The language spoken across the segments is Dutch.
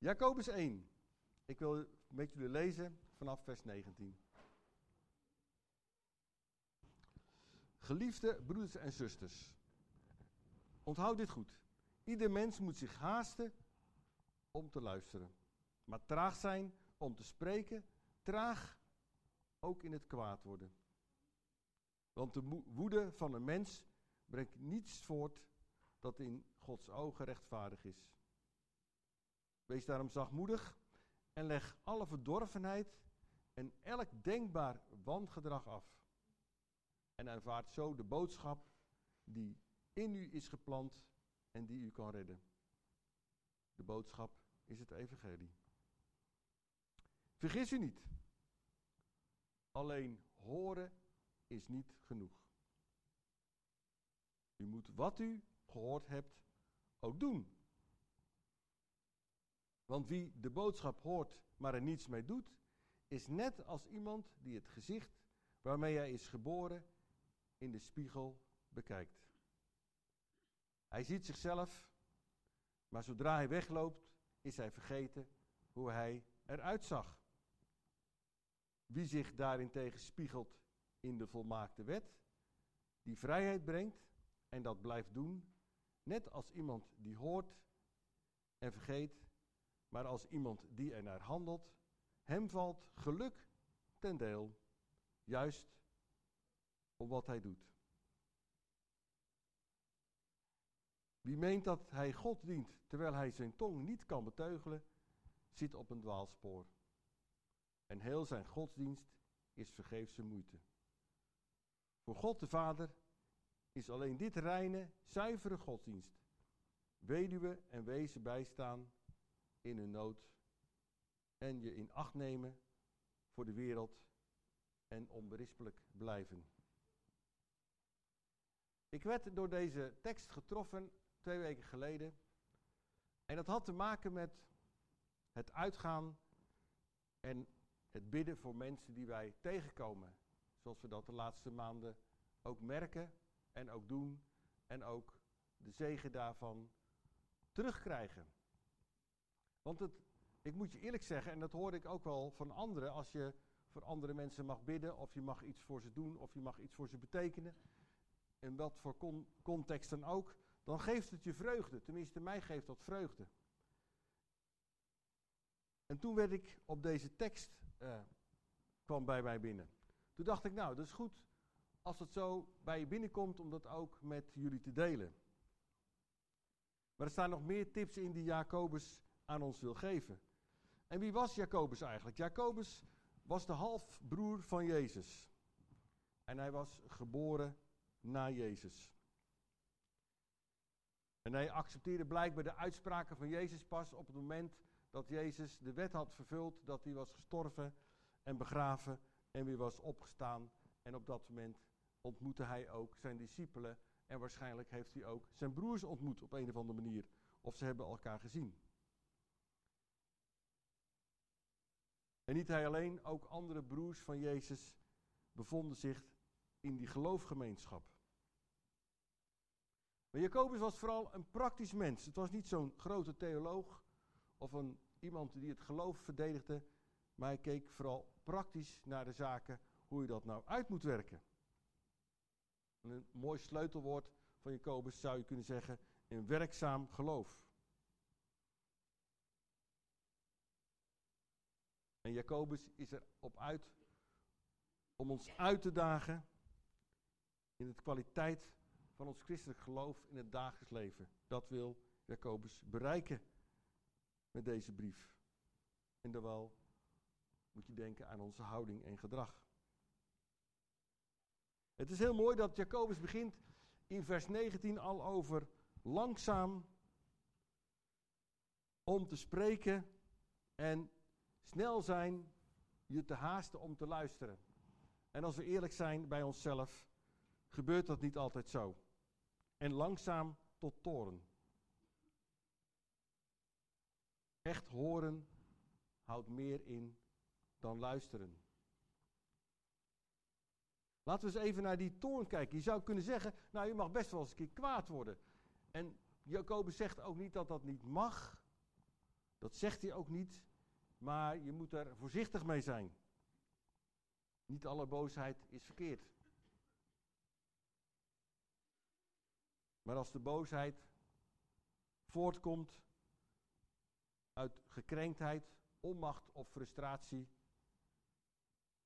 Jacobus 1. Ik wil met jullie lezen vanaf vers 19. Geliefde broeders en zusters, onthoud dit goed. Ieder mens moet zich haasten om te luisteren, maar traag zijn om te spreken, traag ook in het kwaad worden. Want de woede van een mens brengt niets voort dat in Gods ogen rechtvaardig is. Wees daarom zachtmoedig en leg alle verdorvenheid en elk denkbaar wangedrag af. En aanvaard zo de boodschap die in u is geplant en die u kan redden. De boodschap is het evangelie. Vergis u niet. Alleen horen is niet genoeg. U moet wat u gehoord hebt ook doen. Want wie de boodschap hoort, maar er niets mee doet, is net als iemand die het gezicht waarmee hij is geboren in de spiegel bekijkt. Hij ziet zichzelf, maar zodra hij wegloopt, is hij vergeten hoe hij eruit zag. Wie zich daarentegen spiegelt in de volmaakte wet, die vrijheid brengt en dat blijft doen, net als iemand die hoort en vergeet, maar als iemand die er naar handelt, hem valt geluk ten deel, juist om wat hij doet. Wie meent dat hij God dient terwijl hij zijn tong niet kan beteugelen, zit op een dwaalspoor. En heel zijn godsdienst is vergeefse moeite. Voor God de Vader is alleen dit reine, zuivere godsdienst. Weduwe en wezen bijstaan in hun nood en je in acht nemen voor de wereld en onberispelijk blijven. Ik werd door deze tekst getroffen twee weken geleden. En dat had te maken met het uitgaan en het bidden voor mensen die wij tegenkomen. Zoals we dat de laatste maanden ook merken en ook doen. En ook de zegen daarvan terugkrijgen. Want het, ik moet je eerlijk zeggen, en dat hoor ik ook wel van anderen, als je voor andere mensen mag bidden, of je mag iets voor ze doen, of je mag iets voor ze betekenen, in wat voor context dan ook, dan geeft het je vreugde. Tenminste, mij geeft dat vreugde. En toen werd ik op deze tekst, uh, kwam bij mij binnen. Toen dacht ik, nou, dat is goed als het zo bij je binnenkomt om dat ook met jullie te delen. Maar er staan nog meer tips in die Jacobus aan ons wil geven. En wie was Jacobus eigenlijk? Jacobus was de halfbroer van Jezus. En hij was geboren na Jezus. En hij accepteerde blijkbaar de uitspraken van Jezus pas op het moment dat Jezus de wet had vervuld, dat hij was gestorven en begraven en weer was opgestaan. En op dat moment ontmoette hij ook zijn discipelen en waarschijnlijk heeft hij ook zijn broers ontmoet op een of andere manier. Of ze hebben elkaar gezien. En niet hij alleen, ook andere broers van Jezus bevonden zich in die geloofgemeenschap. Maar Jacobus was vooral een praktisch mens. Het was niet zo'n grote theoloog of een, iemand die het geloof verdedigde, maar hij keek vooral praktisch naar de zaken, hoe je dat nou uit moet werken. een mooi sleutelwoord van Jacobus zou je kunnen zeggen, een werkzaam geloof. En Jacobus is erop uit om ons uit te dagen in de kwaliteit van ons christelijk geloof in het dagelijks leven. Dat wil Jacobus bereiken met deze brief. En terwijl moet je denken aan onze houding en gedrag. Het is heel mooi dat Jacobus begint in vers 19 al over langzaam om te spreken en snel zijn je te haasten om te luisteren. En als we eerlijk zijn bij onszelf, gebeurt dat niet altijd zo. En langzaam tot toren. Echt horen houdt meer in dan luisteren. Laten we eens even naar die toorn kijken. Je zou kunnen zeggen, nou je mag best wel eens een keer kwaad worden. En Jacobus zegt ook niet dat dat niet mag. Dat zegt hij ook niet, maar je moet er voorzichtig mee zijn. Niet alle boosheid is verkeerd. Maar als de boosheid voortkomt uit gekrenktheid, onmacht of frustratie,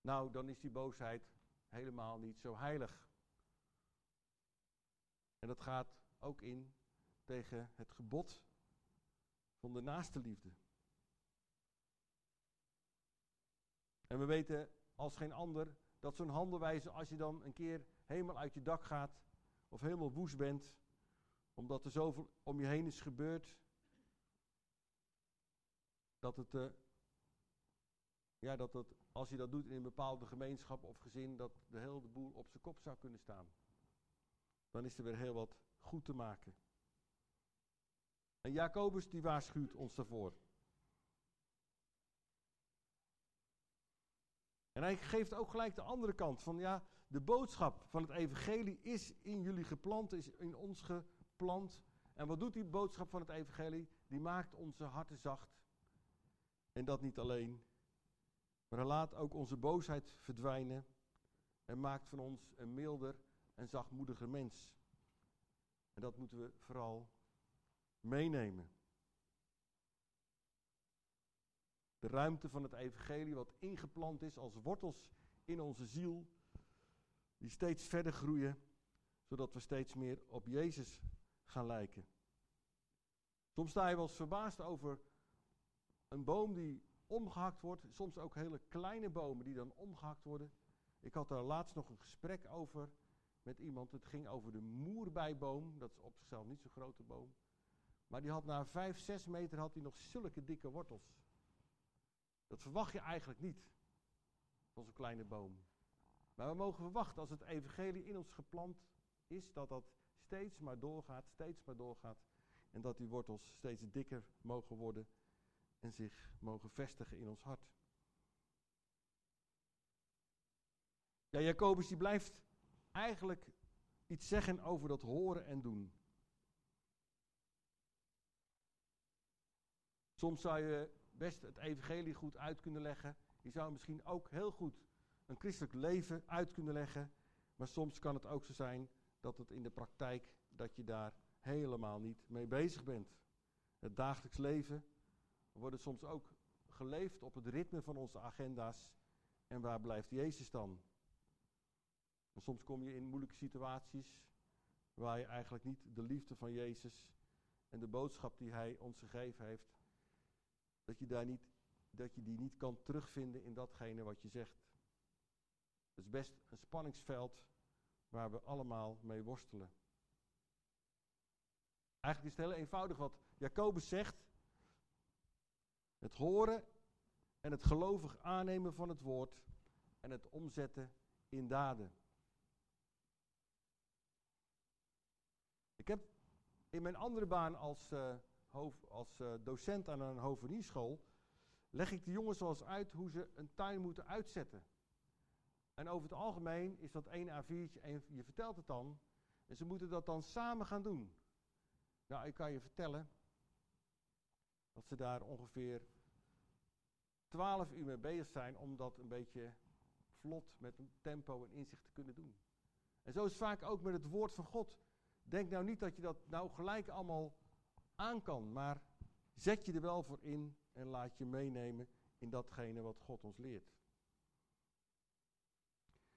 nou dan is die boosheid helemaal niet zo heilig. En dat gaat ook in tegen het gebod van de naaste liefde. En we weten als geen ander dat zo'n handelwijze, als je dan een keer helemaal uit je dak gaat of helemaal woest bent, omdat er zoveel om je heen is gebeurd, dat het, uh, ja, dat het, als je dat doet in een bepaalde gemeenschap of gezin, dat de hele boel op zijn kop zou kunnen staan. Dan is er weer heel wat goed te maken. En Jacobus die waarschuwt ons daarvoor. En hij geeft ook gelijk de andere kant van ja, de boodschap van het evangelie is in jullie geplant, is in ons geplant. En wat doet die boodschap van het evangelie? Die maakt onze harten zacht. En dat niet alleen, maar hij laat ook onze boosheid verdwijnen en maakt van ons een milder en zachtmoediger mens. En dat moeten we vooral meenemen. De ruimte van het evangelie wat ingeplant is als wortels in onze ziel, die steeds verder groeien, zodat we steeds meer op Jezus gaan lijken. Soms sta je wel verbaasd over een boom die omgehakt wordt, soms ook hele kleine bomen die dan omgehakt worden. Ik had daar laatst nog een gesprek over met iemand. Het ging over de moerbijboom, dat is op zichzelf niet zo'n grote boom. Maar die had na 5, 6 meter had hij nog zulke dikke wortels. Dat verwacht je eigenlijk niet van kleine boom. Maar we mogen verwachten als het evangelie in ons geplant is, dat dat steeds maar doorgaat, steeds maar doorgaat. En dat die wortels steeds dikker mogen worden en zich mogen vestigen in ons hart. Ja, Jacobus die blijft eigenlijk iets zeggen over dat horen en doen. Soms zou je best het evangelie goed uit kunnen leggen. Je zou misschien ook heel goed een christelijk leven uit kunnen leggen. Maar soms kan het ook zo zijn dat het in de praktijk, dat je daar helemaal niet mee bezig bent. Het dagelijks leven wordt soms ook geleefd op het ritme van onze agenda's. En waar blijft Jezus dan? Soms kom je in moeilijke situaties waar je eigenlijk niet de liefde van Jezus en de boodschap die Hij ons gegeven heeft, dat je, daar niet, dat je die niet kan terugvinden in datgene wat je zegt. Het is best een spanningsveld waar we allemaal mee worstelen. Eigenlijk is het heel eenvoudig wat Jacobus zegt. Het horen en het gelovig aannemen van het woord en het omzetten in daden. Ik heb in mijn andere baan als, uh, als uh, docent aan een hovenierschool, leg ik de jongens zoals uit hoe ze een tuin moeten uitzetten. En over het algemeen is dat één A4'tje en je vertelt het dan. En ze moeten dat dan samen gaan doen. Nou, ik kan je vertellen dat ze daar ongeveer 12 uur mee bezig zijn om dat een beetje vlot met een tempo en inzicht te kunnen doen. En zo is het vaak ook met het woord van God. Denk nou niet dat je dat nou gelijk allemaal aan kan, maar zet je er wel voor in en laat je meenemen in datgene wat God ons leert.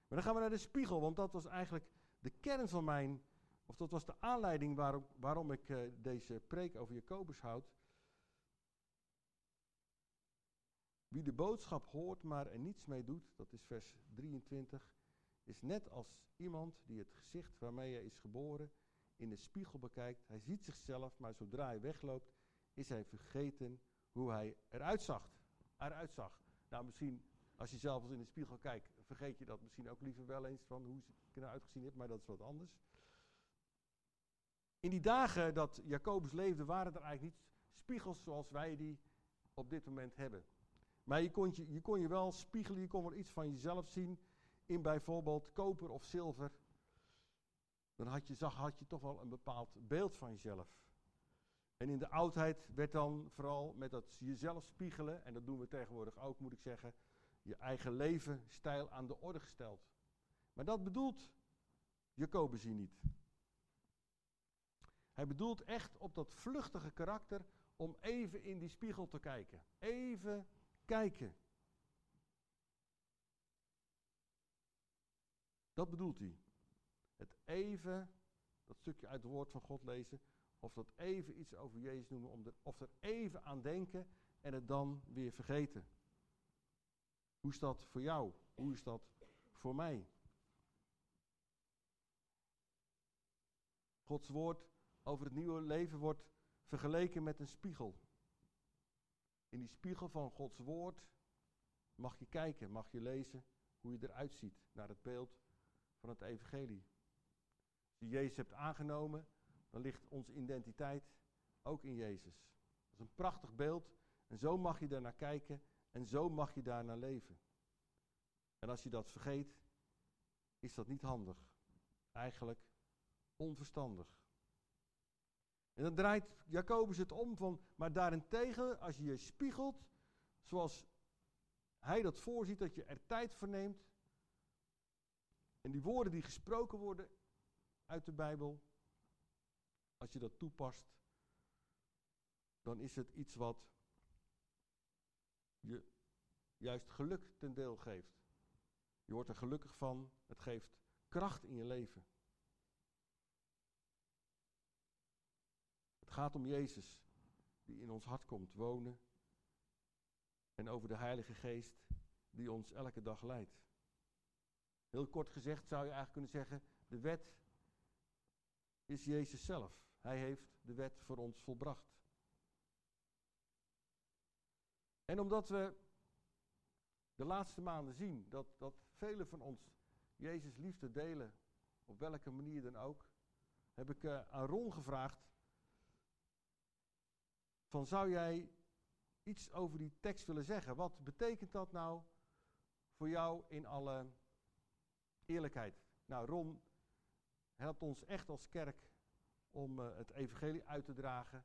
Maar dan gaan we naar de spiegel, want dat was eigenlijk de kern van mijn, of dat was de aanleiding waarom, waarom ik uh, deze preek over Jacobus houd. Wie de boodschap hoort, maar er niets mee doet, dat is vers 23, is net als iemand die het gezicht waarmee hij is geboren in de spiegel bekijkt. Hij ziet zichzelf, maar zodra hij wegloopt, is hij vergeten hoe hij eruit zag. Nou, misschien als je zelf eens in de spiegel kijkt, vergeet je dat misschien ook liever wel eens van hoe ze eruit gezien heeft, maar dat is wat anders. In die dagen dat Jacobus leefde, waren er eigenlijk niet spiegels zoals wij die op dit moment hebben. Maar je kon je, je kon je wel spiegelen, je kon wel iets van jezelf zien in bijvoorbeeld koper of zilver. Dan had je, zag, had je toch wel een bepaald beeld van jezelf. En in de oudheid werd dan vooral met dat jezelf spiegelen, en dat doen we tegenwoordig ook, moet ik zeggen, je eigen levensstijl aan de orde gesteld. Maar dat bedoelt Jacobus niet. Hij bedoelt echt op dat vluchtige karakter om even in die spiegel te kijken. Even kijken. Dat bedoelt hij. Even, dat stukje uit het woord van God lezen, of dat even iets over Jezus noemen, om er, of er even aan denken en het dan weer vergeten. Hoe is dat voor jou? Hoe is dat voor mij? Gods woord over het nieuwe leven wordt vergeleken met een spiegel. In die spiegel van Gods woord mag je kijken, mag je lezen hoe je eruit ziet naar het beeld van het evangelie. Je Jezus hebt aangenomen, dan ligt onze identiteit ook in Jezus. Dat is een prachtig beeld en zo mag je daarnaar kijken en zo mag je daarnaar leven. En als je dat vergeet, is dat niet handig. Eigenlijk onverstandig. En dan draait Jacobus het om van, maar daarentegen, als je je spiegelt, zoals hij dat voorziet, dat je er tijd voor neemt, en die woorden die gesproken worden uit de Bijbel, als je dat toepast, dan is het iets wat je juist geluk ten deel geeft. Je wordt er gelukkig van, het geeft kracht in je leven. Het gaat om Jezus, die in ons hart komt wonen. En over de Heilige Geest, die ons elke dag leidt. Heel kort gezegd zou je eigenlijk kunnen zeggen, de wet is Jezus zelf. Hij heeft de wet voor ons volbracht. En omdat we de laatste maanden zien dat, dat velen van ons Jezus liefde delen, op welke manier dan ook, heb ik uh, aan Ron gevraagd van zou jij iets over die tekst willen zeggen? Wat betekent dat nou voor jou in alle eerlijkheid? Nou, Ron helpt ons echt als kerk om uh, het evangelie uit te dragen.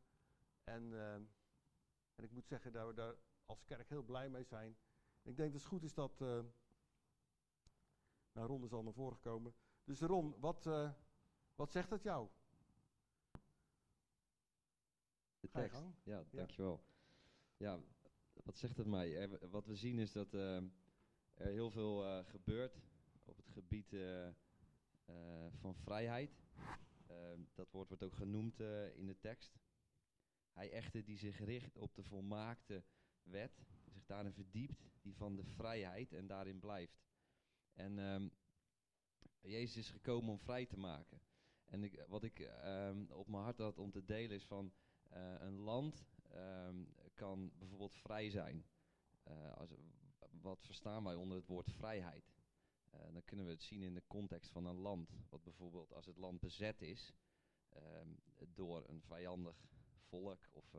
En, uh, en ik moet zeggen dat we daar als kerk heel blij mee zijn. Ik denk dat het goed is dat... Uh, nou, Ron is al naar voren gekomen. Dus Ron, wat, wat zegt dat jou? De tekst. Ja, dankjewel. Ja, wat zegt het mij? wat we zien is dat er heel veel gebeurt op het gebied van vrijheid. dat woord wordt ook genoemd in de tekst. Hij echter die zich richt op de volmaakte wet, zich daarin verdiept, die van de vrijheid en daarin blijft. En um, Jezus is gekomen om vrij te maken. En ik, wat ik um, op mijn hart had om te delen is van uh, een land kan bijvoorbeeld vrij zijn. Als, wat verstaan wij onder het woord vrijheid? Uh, dan kunnen we het zien in de context van een land. Wat bijvoorbeeld als het land bezet is um, door een vijandig volk of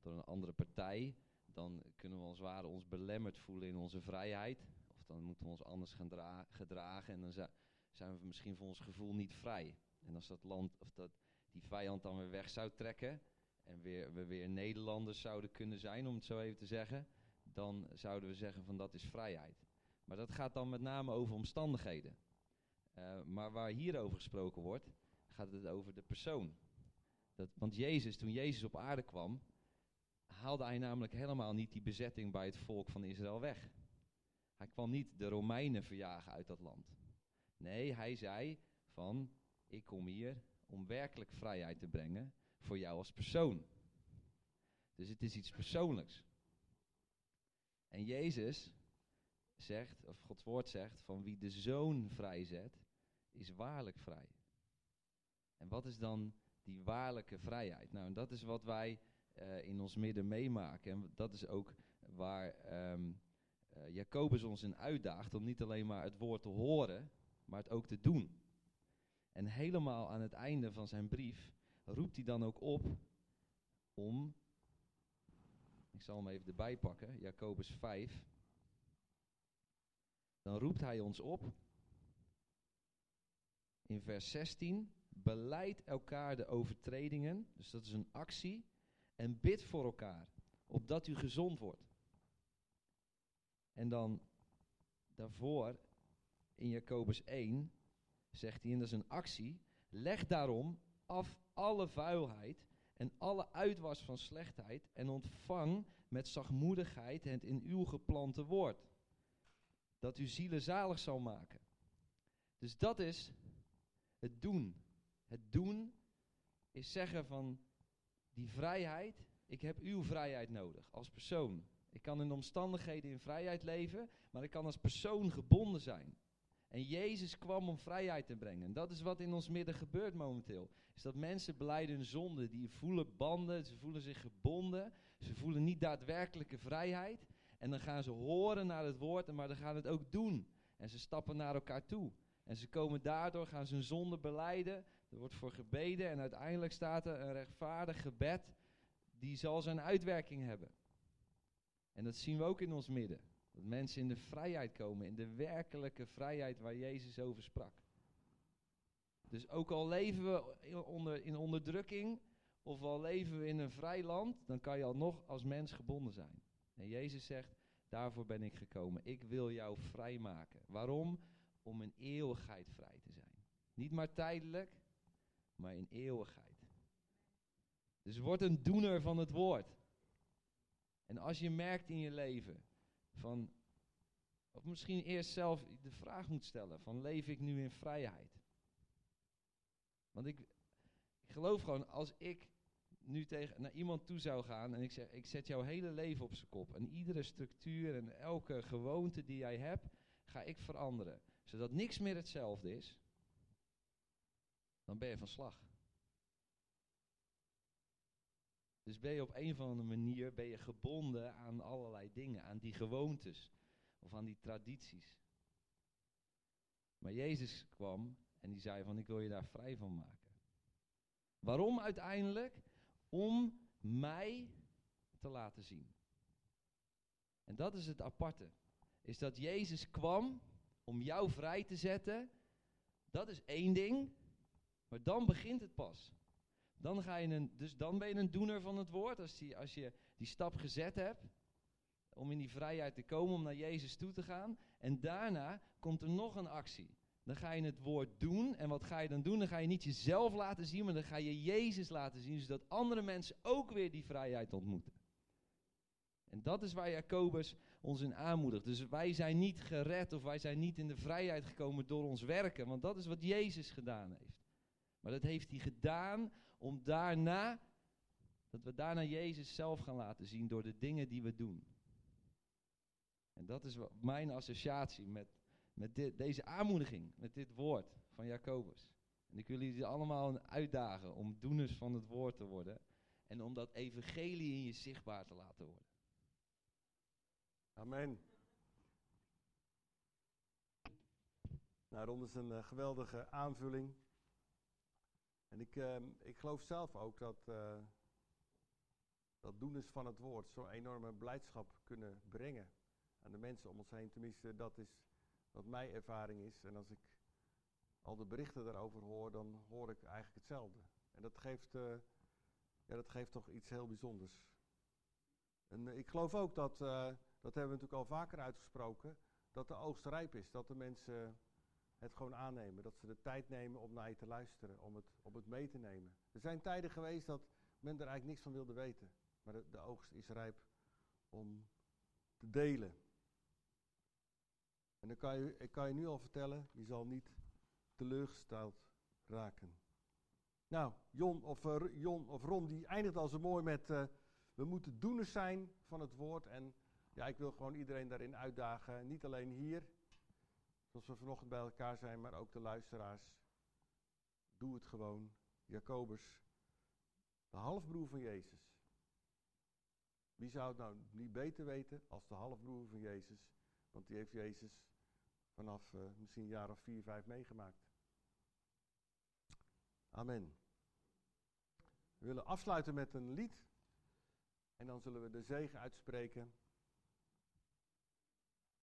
door een andere partij, dan kunnen we het ware ons belemmerd voelen in onze vrijheid. Of dan moeten we ons anders gaan gedragen en dan zijn we misschien voor ons gevoel niet vrij. En als dat land of dat die vijand dan weer weg zou trekken, en weer, we weer Nederlanders zouden kunnen zijn, om het zo even te zeggen, dan zouden we zeggen van dat is vrijheid. Maar dat gaat dan met name over omstandigheden. Uh, maar waar hier over gesproken wordt, gaat het over de persoon. Dat, want Jezus, toen Jezus op aarde kwam, haalde hij namelijk helemaal niet die bezetting bij het volk van Israël weg. Hij kwam niet de Romeinen verjagen uit dat land. Nee, hij zei van, ik kom hier om werkelijk vrijheid te brengen voor jou als persoon. Dus het is iets persoonlijks. En Jezus zegt, of Gods woord zegt, van wie de zoon vrijzet, is waarlijk vrij. En wat is dan die waarlijke vrijheid? Nou, en dat is wat wij uh, in ons midden meemaken. En dat is ook waar um, Jacobus ons in uitdaagt om niet alleen maar het woord te horen, maar het ook te doen. En helemaal aan het einde van zijn brief roept hij dan ook op om, ik zal hem even erbij pakken, Jacobus 5. Dan roept hij ons op in vers 16, beleid elkaar de overtredingen, dus dat is een actie, En bid voor elkaar, opdat u gezond wordt. En dan daarvoor, in Jacobus 1, zegt hij, en dat is een actie, leg daarom af alle vuilheid en alle uitwas van slechtheid en ontvang met zachtmoedigheid het in uw geplante woord, dat uw zielen zalig zal maken. Dus dat is het doen. Het doen is zeggen van die vrijheid, ik heb uw vrijheid nodig als persoon. Ik kan in omstandigheden in vrijheid leven, maar ik kan als persoon gebonden zijn. En Jezus kwam om vrijheid te brengen. En dat is wat in ons midden gebeurt momenteel. Is dat mensen beleiden hun zonde. Die voelen banden, ze voelen zich gebonden. Ze voelen niet daadwerkelijke vrijheid. En dan gaan ze horen naar het woord, maar dan gaan het ook doen. En ze stappen naar elkaar toe. En ze komen daardoor, gaan ze hun zonde beleiden. Er wordt voor gebeden en uiteindelijk staat er een rechtvaardig gebed. Die zal zijn uitwerking hebben. En dat zien we ook in ons midden. Dat mensen in de vrijheid komen, in de werkelijke vrijheid waar Jezus over sprak. Dus ook al leven we onder, in onderdrukking, of al leven we in een vrij land, dan kan je al nog als mens gebonden zijn. En Jezus zegt, daarvoor ben ik gekomen. Ik wil jou vrijmaken. Waarom? Om in eeuwigheid vrij te zijn. Niet maar tijdelijk, maar in eeuwigheid. Dus word een doener van het woord. En als je merkt in je leven van, of misschien eerst zelf de vraag moet stellen van leef ik nu in vrijheid? Want ik, ik geloof gewoon, als ik nu tegen naar iemand toe zou gaan en ik zeg, ik zet jouw hele leven op zijn kop. En iedere structuur en elke gewoonte die jij hebt, ga ik veranderen. Zodat niks meer hetzelfde is. Dan ben je van slag. Dus ben je op een of andere manier ben je gebonden aan allerlei dingen, aan die gewoontes of aan die tradities. Maar Jezus kwam en die zei van ik wil je daar vrij van maken. Waarom uiteindelijk? Om mij te laten zien. En dat is het aparte. Is dat Jezus kwam om jou vrij te zetten. Dat is één ding. Maar dan begint het pas. Dan, ga je een, dus dan ben je een doener van het woord. Als, die, als je die stap gezet hebt. Om in die vrijheid te komen, om naar Jezus toe te gaan. En daarna komt er nog een actie. Dan ga je het woord doen. En wat ga je dan doen? Dan ga je niet jezelf laten zien, maar dan ga je Jezus laten zien. Zodat andere mensen ook weer die vrijheid ontmoeten. En dat is waar Jacobus ons in aanmoedigt. Dus wij zijn niet gered of wij zijn niet in de vrijheid gekomen door ons werken. Want dat is wat Jezus gedaan heeft. Maar dat heeft hij gedaan om daarna, dat we daarna Jezus zelf gaan laten zien door de dingen die we doen. En dat is mijn associatie met, met dit, deze aanmoediging, met dit woord van Jacobus. En ik wil jullie allemaal uitdagen om doeners van het woord te worden. En om dat evangelie in je zichtbaar te laten worden. Amen. Nou, Ron is een uh, geweldige aanvulling. En ik, uh, ik geloof zelf ook dat, uh, dat doeners van het woord zo'n enorme blijdschap kunnen brengen aan de mensen om ons heen. Tenminste, dat is wat mijn ervaring is. En als ik al de berichten daarover hoor, dan hoor ik eigenlijk hetzelfde. En dat geeft, uh, ja, dat geeft toch iets heel bijzonders. En ik geloof ook dat, dat hebben we natuurlijk al vaker uitgesproken, dat de oogst rijp is. Dat de mensen het gewoon aannemen. Dat ze de tijd nemen om naar je te luisteren, om het, om het mee te nemen. Er zijn tijden geweest dat men er eigenlijk niks van wilde weten. Maar de, de oogst is rijp om te delen. En dan kan je, ik kan je nu al vertellen, je zal niet teleurgesteld raken. Nou, Jon of, uh, Jon of Ron, die eindigt al zo mooi met... Uh, we moeten doeners zijn van het woord. En ja, ik wil gewoon iedereen daarin uitdagen. Niet alleen hier, Zoals we vanochtend bij elkaar zijn, maar ook de luisteraars. Doe het gewoon. Jacobus, de halfbroer van Jezus. Wie zou het nou niet beter weten als de halfbroer van Jezus? Want die heeft Jezus vanaf uh, misschien een jaar of vier, vijf meegemaakt. Amen. We willen afsluiten met een lied. En dan zullen we de zegen uitspreken